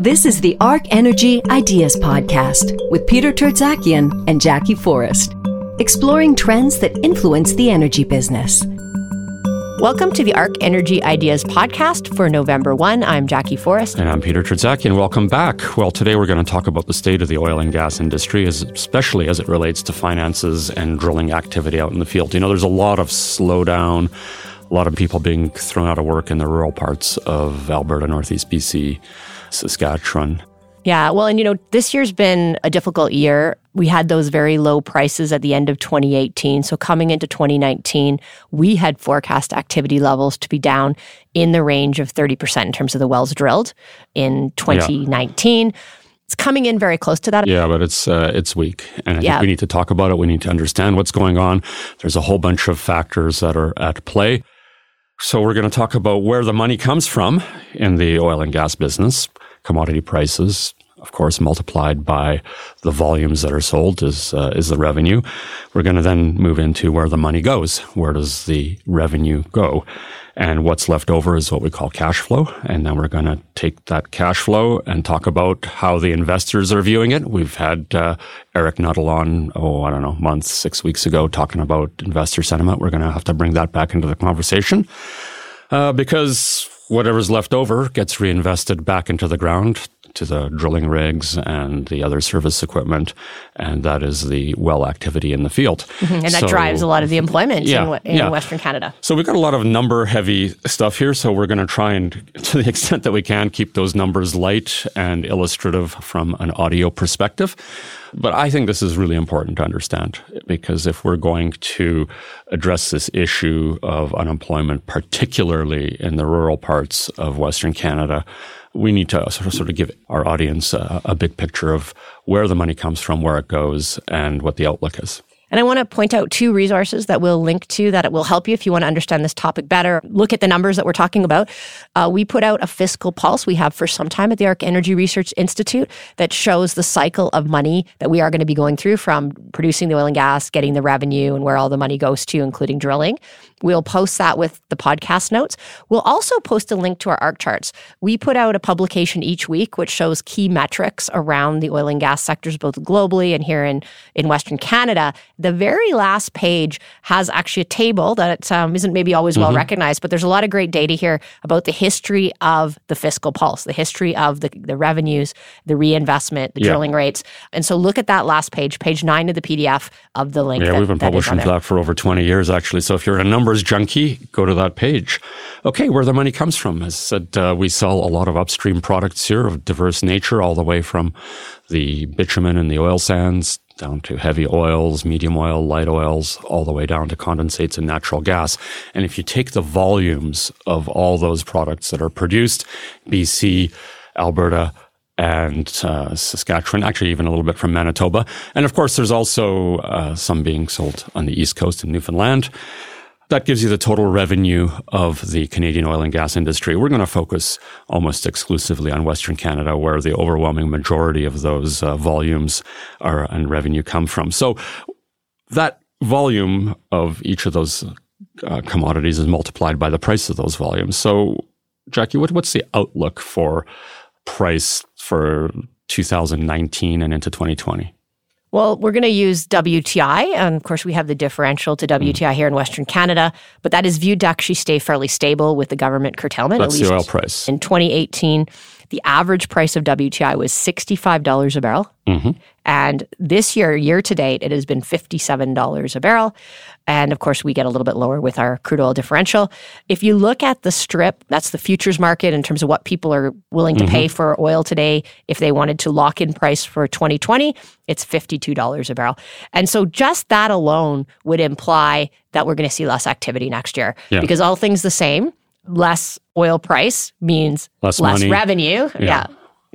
This is the Arc Energy Ideas Podcast with Peter Tertzakian and Jackie Forrest, exploring trends that influence the energy business. Welcome to the Arc Energy Ideas Podcast for November 1. I'm Jackie Forrest. And I'm Peter Tertzakian. Welcome back. Well, today we're going to talk about the state of the oil and gas industry, especially as it relates to finances and drilling activity out in the field. You know, there's a lot of slowdown a lot of people being thrown out of work in the rural parts of Alberta, Northeast BC, Saskatchewan. Yeah, well, and you know, this year's been a difficult year. We had those very low prices at the end of 2018. So coming into 2019, we had forecast activity levels to be down in the range of 30% in terms of the wells drilled in 2019. Yeah. It's coming in very close to that. Yeah, but it's uh, it's weak, and I yeah. think we need to talk about it. We need to understand what's going on. There's a whole bunch of factors that are at play. So we're going to talk about where the money comes from in the oil and gas business, commodity prices, of course, multiplied by the volumes that are sold is uh, is the revenue. We're going to then move into where the money goes. Where does the revenue go? And what's left over is what we call cash flow. And then we're going to take that cash flow and talk about how the investors are viewing it. We've had uh, Eric Nuttall on, oh, I don't know, months, six weeks ago, talking about investor sentiment. We're going to have to bring that back into the conversation uh, because whatever's left over gets reinvested back into the ground to the drilling rigs and the other service equipment, and that is the well activity in the field. Mm-hmm. And that drives a lot of the employment yeah, in, in yeah. Western Canada. So we've got a lot of number heavy stuff here. So we're going to try and, to the extent that we can, keep those numbers light and illustrative from an audio perspective. But I think this is really important to understand because if we're going to address this issue of unemployment, particularly in the rural parts of Western Canada, we need to sort of, give our audience a, a big picture of where the money comes from, where it goes, and what the outlook is. And I want to point out two resources that we'll link to that will help you if you want to understand this topic better. Look at the numbers that we're talking about. Uh, we put out a fiscal pulse we have for some time at the Arc Energy Research Institute that shows the cycle of money that we are going to be going through from producing the oil and gas, getting the revenue, and where all the money goes to, including drilling. We'll post that with the podcast notes. We'll also post a link to our ARC charts. We put out a publication each week which shows key metrics around the oil and gas sectors, both globally and here in, in Western Canada. The very last page has actually a table that um, not maybe always well mm-hmm. recognized, but there's a lot of great data here about the history of the fiscal pulse, the history of the, the revenues, the reinvestment, the yeah. drilling rates. And so look at that last page, page nine of the PDF of the link. Yeah, that, we've been publishing that for over 20 years, actually. So if you're a number numbers junkie, go to that page. Okay, where the money comes from. As I said, uh, we sell a lot of upstream products here of diverse nature, all the way from the bitumen and the oil sands down to heavy oils, medium oil, light oils, all the way down to condensates and natural gas. And if you take the volumes of all those products that are produced, BC, Alberta, and uh, Saskatchewan, actually even a little bit from Manitoba. And of course, there's also uh, some being sold on the East Coast in Newfoundland. That gives you the total revenue of the Canadian oil and gas industry. We're going to focus almost exclusively on Western Canada, where the overwhelming majority of those uh, volumes are and revenue come from. So that volume of each of those uh, commodities is multiplied by the price of those volumes. So, Jackie, what, what's the outlook for price for 2019 and into 2020? Well, we're going to use WTI. And of course, we have the differential to WTI mm. here in Western Canada, but that is viewed to actually stay fairly stable with the government curtailment. That's the oil price. In 2018, the average price of WTI was $65 a barrel. Mm-hmm. And this year, year to date, it has been $57 a barrel. And of course, we get a little bit lower with our crude oil differential. If you look at the strip, that's the futures market in terms of what people are willing to mm-hmm. pay for oil today. If they wanted to lock in price for 2020, it's $52 a barrel. And so just that alone would imply that we're going to see less activity next year yeah. because all things the same, less oil price means less, less revenue. Yeah. Yeah.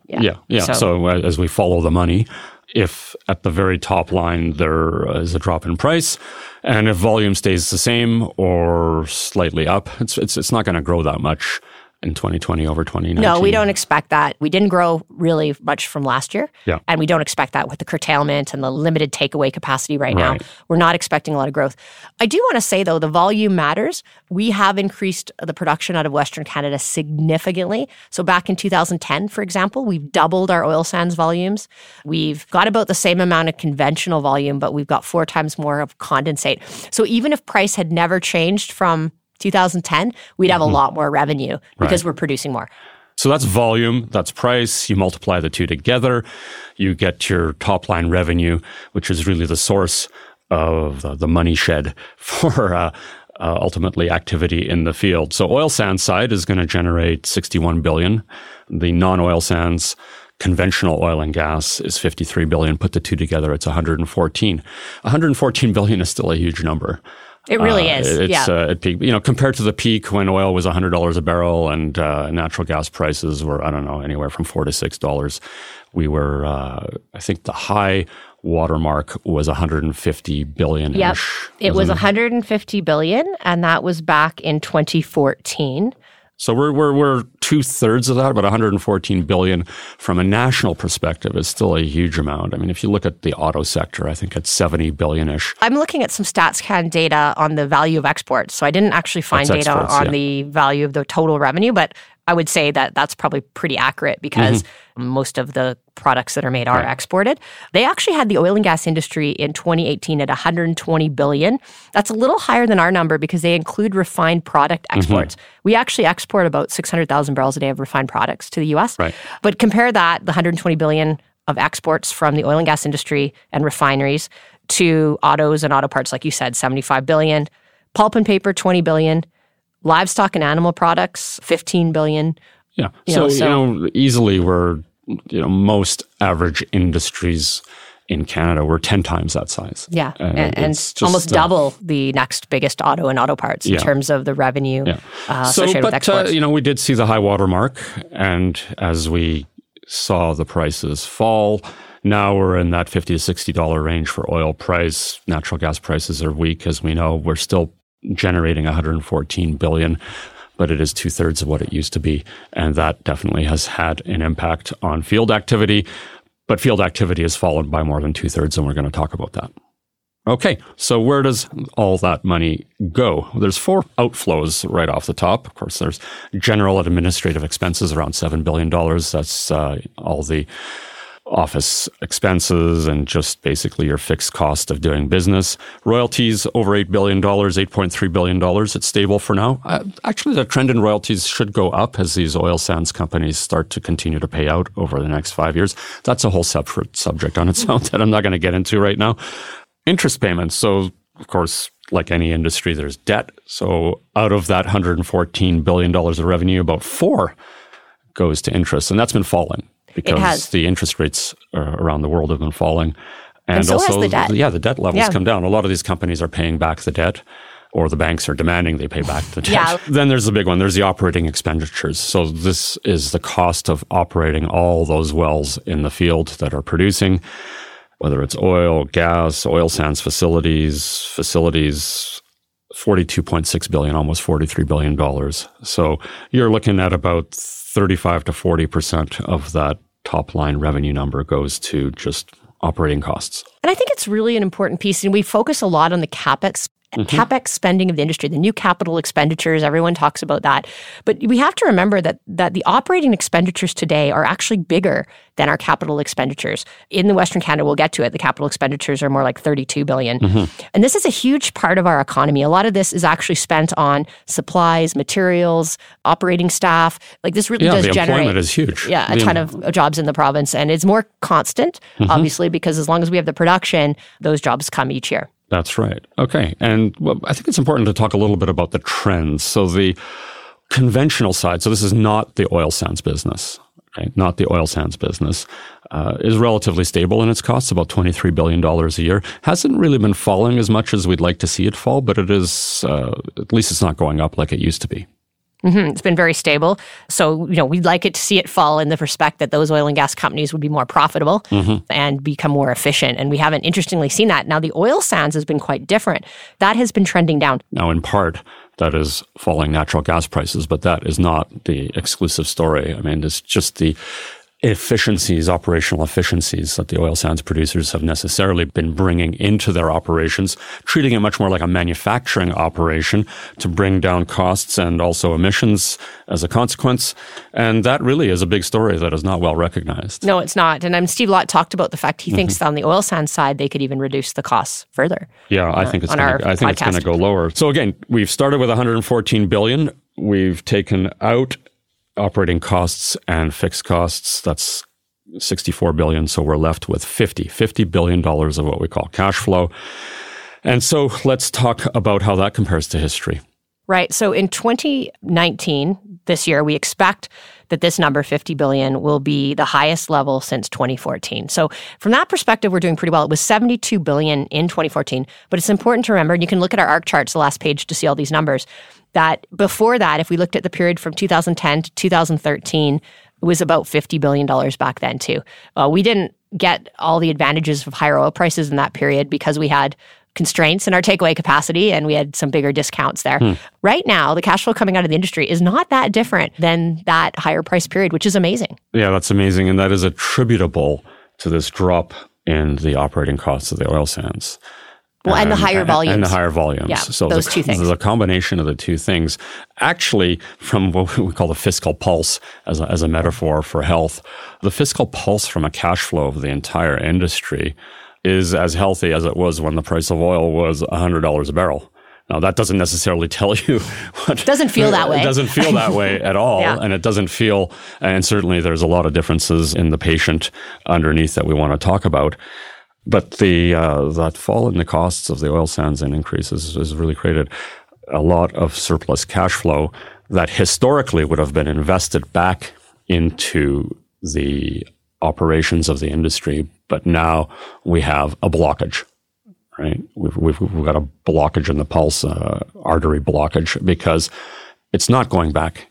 Yeah. yeah. yeah. So, so, uh, as we follow the money, if at the very top line there is a drop in price, and if volume stays the same or slightly up, it's it's, it's not going to grow that much in 2020 over 2019. No, we don't expect that. We didn't grow really much from last year. Yeah. And we don't expect that with the curtailment and the limited takeaway capacity right, now. Right. We're not expecting a lot of growth. I do want to say, though, the volume matters. We have increased the production out of Western Canada significantly. So back in 2010, for example, we've doubled our oil sands volumes. We've got about the same amount of conventional volume, but we've got four times more of condensate. So even if price had never changed from 2010, we'd have a lot more revenue because we're producing more. So that's volume, that's price. You multiply the two together, you get your top line revenue, which is really the source of the, the money shed for uh, uh, ultimately activity in the field. So oil sands side is going to generate 61 billion. The non-oil sands conventional oil and gas is 53 billion. Put the two together, it's 114. 114 billion is still a huge number. It really Uh, is. It's yeah. uh, at peak, you know, compared to the peak when oil was hundred dollars a barrel and uh, natural gas prices were, I don't know, anywhere from four to six dollars. We were, uh, I think, the high watermark was 150 billion. Yep. It was 150 billion, and that was back in 2014. So we're we're we're two thirds of that, about 114 billion. From a national perspective, is still a huge amount. I mean, if you look at the auto sector, I think it's 70 billion ish. I'm looking at some StatsCan data on the value of exports. So I didn't actually find That's data exports, on yeah. the value of the total revenue, but I would say that that's probably pretty accurate because Mm-hmm. most of the products that are made are exported. They actually had the oil and gas industry in 2018 at 120 billion. That's a little higher than our number because they include refined product Mm-hmm. exports. We actually export about 600,000 barrels a day of refined products to the US. Right. But compare that, the 120 billion of exports from the oil and gas industry and refineries to autos and auto parts, like you said, 75 billion. Pulp and paper, 20 billion. Livestock and animal products, 15 billion. Yeah. You so, know, so- you know, easily we're, you know, most average industries in Canada were 10 times that size. Yeah. Uh, and and just, almost uh, double the next biggest auto and auto parts Yeah. in terms of the revenue Yeah. uh, so, associated with but, uh, you know, we did see the high water mark. And as we saw the prices fall, now we're in that 50 to $60 range for oil price. Natural gas prices are weak, as we know. We're still generating 114 billion, but it is two thirds of what it used to be. And that definitely has had an impact on field activity. But field activity has fallen by more than two thirds, and we're going to talk about that. Okay, so where does all that money go? There's four outflows right off the top. Of course, there's general administrative expenses around $7 billion. That's uh, all the office expenses and just basically your fixed cost of doing business. Royalties over $8 billion, $8.3 billion. It's stable for now. Uh, actually, the trend in royalties should go up as these oil sands companies start to continue to pay out over the next five years. That's a whole separate subject on its own that I'm not going to get into right now. Interest payments. So, of course, like any industry, there's debt. So, out of that $114 billion of revenue, about four goes to interest. And that's been falling because has. the interest rates uh, around the world have been falling. And, so has also, the debt. yeah, the debt levels Yeah. come down. A lot of these companies are paying back the debt, or the banks are demanding they pay back the debt. Yeah. Then there's the big one. There's the operating expenditures. So this is the cost of operating all those wells in the field that are producing, whether it's oil, gas, oil sands facilities, facilities. 42.6 billion, almost 43 billion dollars. So you're looking at about 35 to 40% of that top line revenue number goes to just operating costs. And I think it's really an important piece. And we focus a lot on the capex. Mm-hmm. Capex spending of the industry, the new capital expenditures, everyone talks about that. But we have to remember that that the operating expenditures today are actually bigger than our capital expenditures. In the Western Canada, we'll get to it. The capital expenditures are more like 32 billion. Mm-hmm. And this is a huge part of our economy. A lot of this is actually spent on supplies, materials, operating staff. Like this really Yeah, does the generate employment is huge. yeah, a The- ton of jobs in the province, and it's more constant, Mm-hmm. obviously, because as long as we have the production, those jobs come each year. That's right. Okay. And well, I think it's important to talk a little bit about the trends. So the conventional side, so this is not the oil sands business, okay? Not the oil sands business, uh, is relatively stable in its costs, about $23 billion a year. Hasn't really been falling as much as we'd like to see it fall, but it is, uh, at least it's not going up like it used to be. Mhm, It's been very stable. So, you know, we'd like it to see it fall in the respect that those oil and gas companies would be more profitable Mm-hmm. and become more efficient. And we haven't interestingly seen that. Now, the oil sands has been quite different. That has been trending down. Now, in part, that is falling natural gas prices, but that is not the exclusive story. I mean, it's just the efficiencies, operational efficiencies that the oil sands producers have necessarily been bringing into their operations, treating it much more like a manufacturing operation to bring down costs and also emissions as a consequence. And that really is a big story that is not well recognized. No, it's not. And um, Steve Laut talked about the fact he mm-hmm. thinks on the oil sands side they could even reduce the costs further. Yeah, I think it's gonna, I think it's going to go lower. So again, we've started with 114 billion. We've taken out operating costs and fixed costs. That's 64 billion. So we're left with 50, 50 billion dollars of what we call cash flow. And so let's talk about how that compares to history. Right. So in 2019, this year, we expect that this number, 50 billion, will be the highest level since 2014. So from that perspective, we're doing pretty well. It was 72 billion in 2014. But it's important to remember, and you can look at our ARC charts, the last page, to see all these numbers that before that, if we looked at the period from 2010 to 2013, it was about $50 billion back then, too. Uh, we didn't get all the advantages of higher oil prices in that period because we had constraints in our takeaway capacity and we had some bigger discounts there. Hmm. Right now, the cash flow coming out of the industry is not that different than that higher price period, which is amazing. Yeah, that's amazing. And that is attributable to this drop in the operating costs of the oil sands. Well, um, and, and the higher volumes. And the higher volumes. Yeah, so those the, two things. The combination of the two things, actually, from what we call the fiscal pulse as a, as a metaphor for health, the fiscal pulse from a cash flow of the entire industry is as healthy as it was when the price of oil was $100 a barrel. Now that doesn't necessarily tell you what doesn't feel that way. It doesn't feel that way at all, yeah. and it doesn't feel. And certainly, there's a lot of differences in the patient underneath that we want to talk about. But the uh, that fall in the costs of the oil sands and increases has really created a lot of surplus cash flow that historically would have been invested back into the operations of the industry, but now we have a blockage. Right, we've we've, we've got a blockage in the pulse, uh, artery blockage, because it's not going back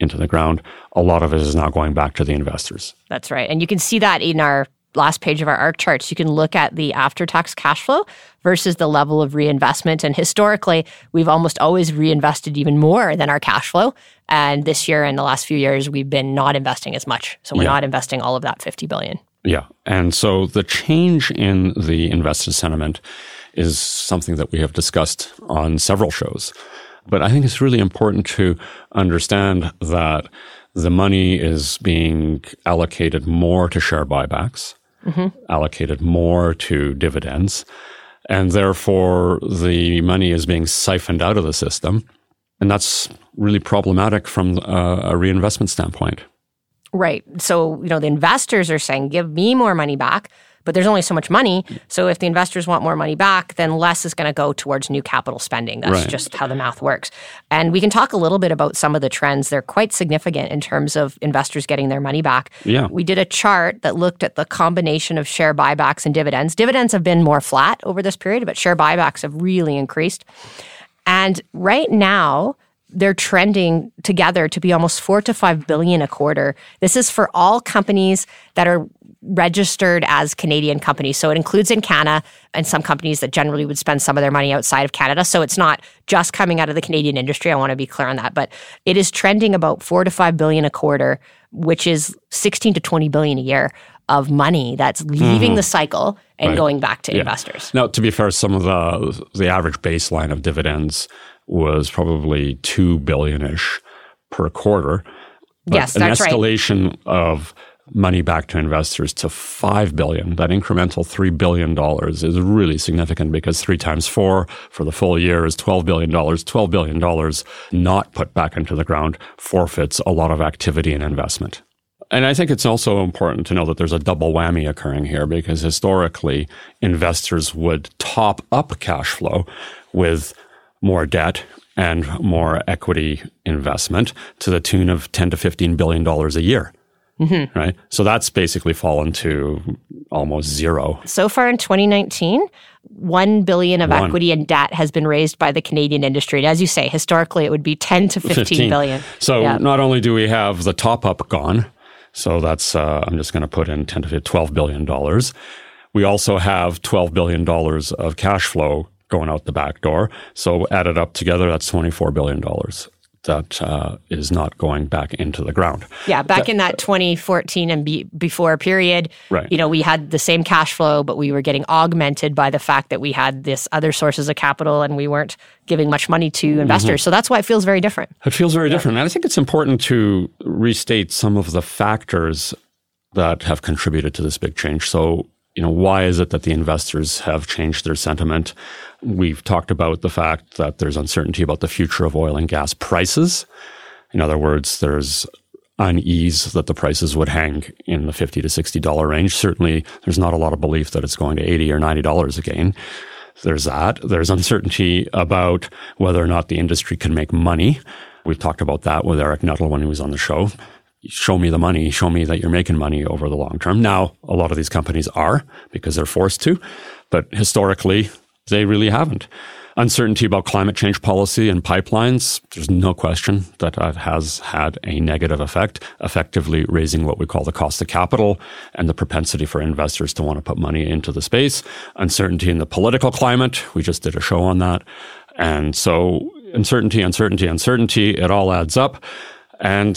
into the ground. A lot of it is now going back to the investors. That's right, and you can see that in our last page of our ARC charts, you can look at the after tax cash flow versus the level of reinvestment. And historically, we've almost always reinvested even more than our cash flow. And this year and the last few years, we've been not investing as much. So we're yeah. not investing all of that 50 billion. Yeah. And so the change in the investor sentiment is something that we have discussed on several shows. But I think it's really important to understand that the money is being allocated more to share buybacks mm-hmm. allocated more to dividends. And therefore, the money is being siphoned out of the system. And that's really problematic from a, a reinvestment standpoint. Right. So, you know, the investors are saying, give me more money back but there's only so much money. Mm. So if the investors want more money back, then less is going to go towards new capital spending. That's right. just how the math works. And we can talk a little bit about some of the trends. They're quite significant in terms of investors getting their money back. Yeah. We did a chart that looked at the combination of share buybacks and dividends. Dividends have been more flat over this period, but share buybacks have really increased. And right now, they're trending together to be almost four to five billion a quarter. This is for all companies that are registered as Canadian companies. So it includes in Canada and some companies that generally would spend some of their money outside of Canada. So it's not just coming out of the Canadian industry. I want to be clear on that. But it is trending about four to five billion a quarter, which is 16 to 20 billion a year of money that's leaving mm-hmm. the cycle and right. going back to yeah. investors. Now, to be fair, some of the the average baseline of dividends was probably two billion ish per quarter. But yes, an escalation right. of money back to investors to 5 billion. That incremental 3 billion dollars is really significant because 3 times 4 for the full year is 12 billion dollars. 12 billion dollars not put back into the ground forfeits a lot of activity and investment. And I think it's also important to know that there's a double whammy occurring here because historically investors would top up cash flow with more debt and more equity investment to the tune of 10 to 15 billion dollars a year. Mm-hmm. Right. So that's basically fallen to almost zero. So far in 2019, 1 billion of One. equity and debt has been raised by the Canadian industry. And as you say, historically it would be 10 to 15, 15. billion. So yep. not only do we have the top up gone, so that's uh, I'm just going to put in 10 to 12 billion dollars. We also have 12 billion dollars of cash flow going out the back door. So added up together, that's $24 billion that uh, is not going back into the ground. Yeah, back that, in that 2014 and be, before period, right. you know, we had the same cash flow, but we were getting augmented by the fact that we had this other sources of capital and we weren't giving much money to mm-hmm. investors. Mm-hmm. So that's why it feels very different. It feels very yeah. different. And I think it's important to restate some of the factors that have contributed to this big change. So you know, why is it that the investors have changed their sentiment? We've talked about the fact that there's uncertainty about the future of oil and gas prices. In other words, there's unease that the prices would hang in the 50 to 60 dollar range. Certainly, there's not a lot of belief that it's going to 80 or 90 dollars again. There's that. There's uncertainty about whether or not the industry can make money. We've talked about that with Eric Nuttall when he was on the show show me the money, show me that you're making money over the long term. Now, a lot of these companies are because they're forced to, but historically, they really haven't. Uncertainty about climate change policy and pipelines, there's no question that that has had a negative effect, effectively raising what we call the cost of capital and the propensity for investors to want to put money into the space. Uncertainty in the political climate, we just did a show on that. And so uncertainty, uncertainty, uncertainty, it all adds up. And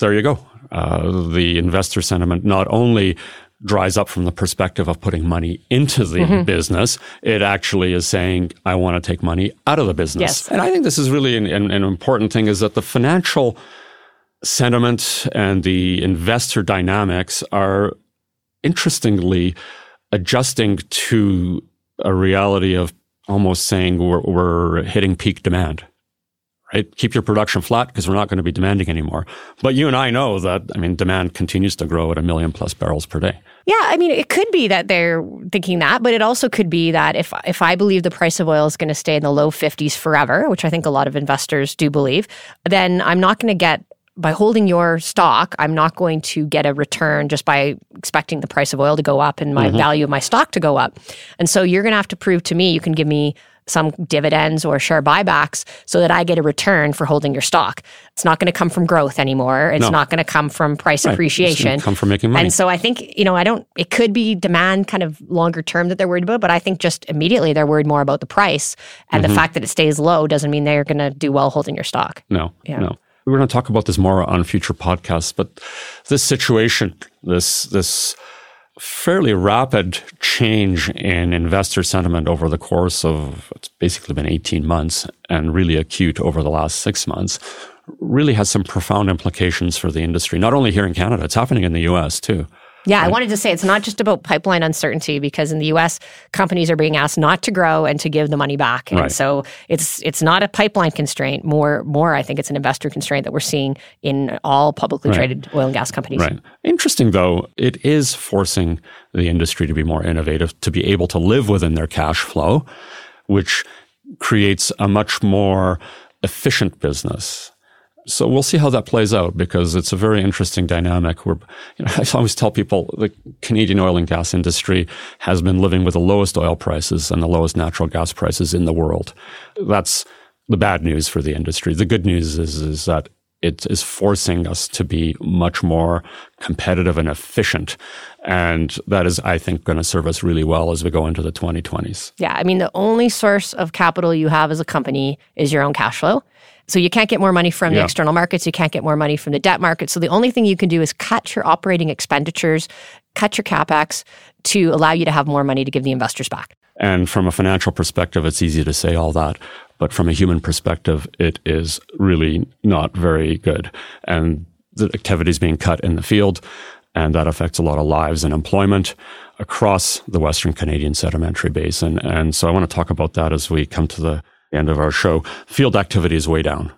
there you go. Uh, the investor sentiment not only dries up from the perspective of putting money into the mm-hmm. business, it actually is saying, I want to take money out of the business. Yes. And I think this is really an, an, an important thing is that the financial sentiment and the investor dynamics are interestingly adjusting to a reality of almost saying we're, we're hitting peak demand right? Keep your production flat because we're not going to be demanding anymore. But you and I know that, I mean, demand continues to grow at a million plus barrels per day. Yeah, I mean, it could be that they're thinking that, but it also could be that if if I believe the price of oil is going to stay in the low 50s forever, which I think a lot of investors do believe, then I'm not going to get by holding your stock, I'm not going to get a return just by expecting the price of oil to go up and my mm-hmm. value of my stock to go up. And so you're going to have to prove to me you can give me some dividends or share buybacks so that I get a return for holding your stock. It's not going to come from growth anymore. It's no. not going to come from price right. appreciation. come from making money. And so I think, you know, I don't, it could be demand kind of longer term that they're worried about, but I think just immediately they're worried more about the price. And mm-hmm. the fact that it stays low doesn't mean they're going to do well holding your stock. No, yeah. no. We're going to talk about this more on future podcasts, but this situation, this, this, fairly rapid change in investor sentiment over the course of it's basically been 18 months and really acute over the last six months really has some profound implications for the industry, not only here in Canada, it's happening in the US too. Yeah, I wanted to say it's not just about pipeline uncertainty because in the US companies are being asked not to grow and to give the money back. And right. so it's it's not a pipeline constraint, more more I think it's an investor constraint that we're seeing in all publicly right. traded oil and gas companies. Right. Interesting though, it is forcing the industry to be more innovative, to be able to live within their cash flow, which creates a much more efficient business so we'll see how that plays out because it's a very interesting dynamic. Where you know, I always tell people the Canadian oil and gas industry has been living with the lowest oil prices and the lowest natural gas prices in the world. That's the bad news for the industry. The good news is, is that it is forcing us to be much more competitive and efficient. And that is, I think, going to serve us really well as we go into the 2020s. Yeah. I mean, the only source of capital you have as a company is your own cash flow. So you can't get more money from yeah. the external markets. You can't get more money from the debt market. So the only thing you can do is cut your operating expenditures, cut your capex to allow you to have more money to give the investors back. And from a financial perspective, it's easy to say all that. But from a human perspective, it is really not very good. And the activity is being cut in the field, and that affects a lot of lives and employment across the Western Canadian Sedimentary Basin. And so I want to talk about that as we come to the end of our show, field activity is way down.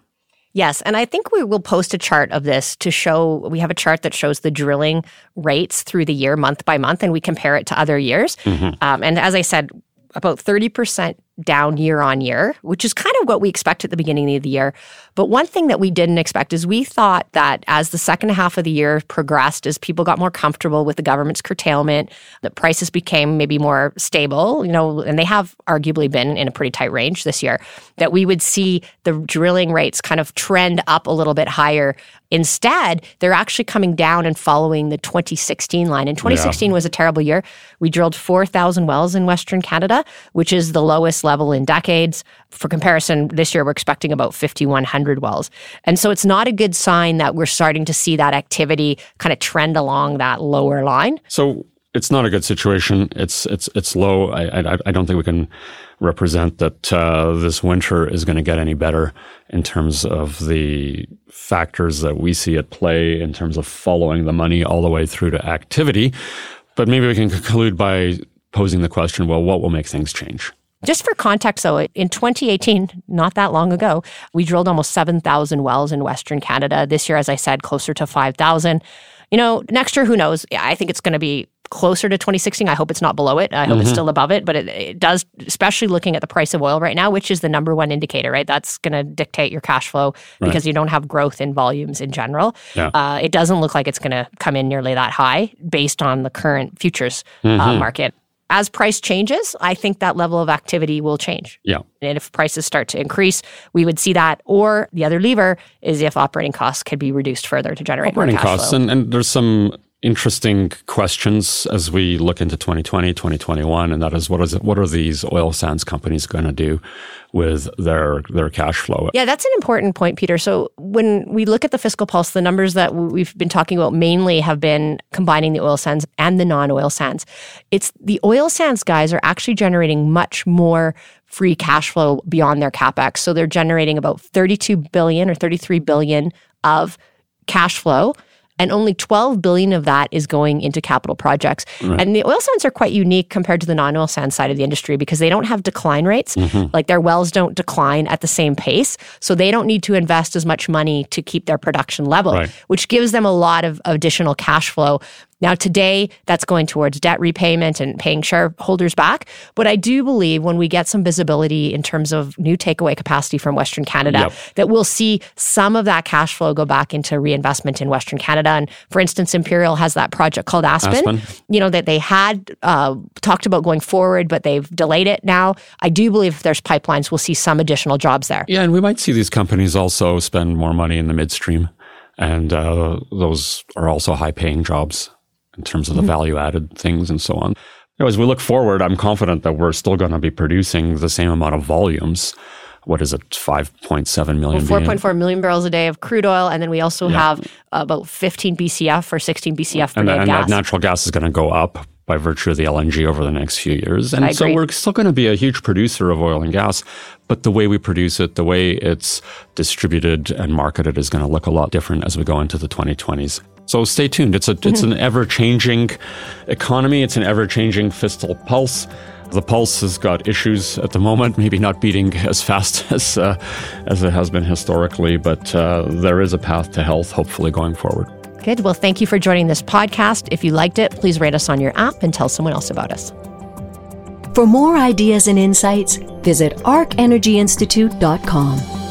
Yes, and I think we will post a chart of this to show. We have a chart that shows the drilling rates through the year, month by month, and we compare it to other years. Mm-hmm. Um, and as I said, about 30% down year on year, which is kind of what we expect at the beginning of the year. But one thing that we didn't expect is we thought that as the second half of the year progressed, as people got more comfortable with the government's curtailment, that prices became maybe more stable, you know, and they have arguably been in a pretty tight range this year, that we would see the drilling rates kind of trend up a little bit higher. Instead, they're actually coming down and following the 2016 line. And 2016 yeah. was a terrible year. We drilled 4,000 wells in Western Canada, which is the lowest level in decades. For comparison, this year we're expecting about 5,100 wells. And so it's not a good sign that we're starting to see that activity kind of trend along that lower line. So it's not a good situation. It's it's it's low. I I, I don't think we can represent that uh, this winter is going to get any better in terms of the factors that we see at play in terms of following the money all the way through to activity. But maybe we can conclude by posing the question: Well, what will make things change? Just for context, though, in 2018, not that long ago, we drilled almost 7,000 wells in Western Canada. This year, as I said, closer to 5,000. You know, next year, who knows? I think it's going to be closer to 2016. I hope it's not below it. I hope mm-hmm. it's still above it, but it, it, does, especially looking at the price of oil right now, which is the number one indicator, right? That's going to dictate your cash flow because right. you don't have growth in volumes in general. Yeah. Uh, it doesn't look like it's going to come in nearly that high based on the current futures uh, mm-hmm. uh, market as price changes, I think that level of activity will change. Yeah. And if prices start to increase, we would see that. Or the other lever is if operating costs could be reduced further to generate operating costs. Flow. And, and there's some interesting questions as we look into 2020, 2021, and that is what is what are these oil sands companies going to do with their their cash flow? Yeah, that's an important point, Peter. So when we look at the fiscal pulse, the numbers that we've been talking about mainly have been combining the oil sands and the non-oil sands. It's the oil sands guys are actually generating much more free cash flow beyond their capex. So they're generating about 32 billion or 33 billion of cash flow and only 12 billion of that is going into capital projects. Right. And the oil sands are quite unique compared to the non-oil sands side of the industry because they don't have decline rates. Mm-hmm. Like their wells don't decline at the same pace, so they don't need to invest as much money to keep their production level, right. which gives them a lot of additional cash flow now, today, that's going towards debt repayment and paying shareholders back. But I do believe when we get some visibility in terms of new takeaway capacity from Western Canada, yep. that we'll see some of that cash flow go back into reinvestment in Western Canada. And for instance, Imperial has that project called Aspen, Aspen. you know, that they had uh, talked about going forward, but they've delayed it now. I do believe if there's pipelines, we'll see some additional jobs there. Yeah, and we might see these companies also spend more money in the midstream. And uh, those are also high paying jobs in terms of the mm-hmm. value added things and so on. As we look forward, I'm confident that we're still going to be producing the same amount of volumes. What is it, 5.7 million? Well, 4.4 million barrels a day of crude oil. And then we also yeah. have about 15 BCF or 16 BCF per and, day and gas. that natural gas is going to go up by virtue of the LNG over the next few years. And so we're still going to be a huge producer of oil and gas, but the way we produce it, the way it's distributed and marketed is going to look a lot different as we go into the 2020s. So stay tuned. It's a mm-hmm. it's an ever changing economy. It's an ever changing fiscal pulse. The pulse has got issues at the moment, maybe not beating as fast as uh, as it has been historically, but uh, there is a path to health, hopefully going forward. Good. Well, thank you for joining this podcast. If you liked it, please rate us on your app and tell someone else about us. For more ideas and insights, visit arcenergyinstitute.com.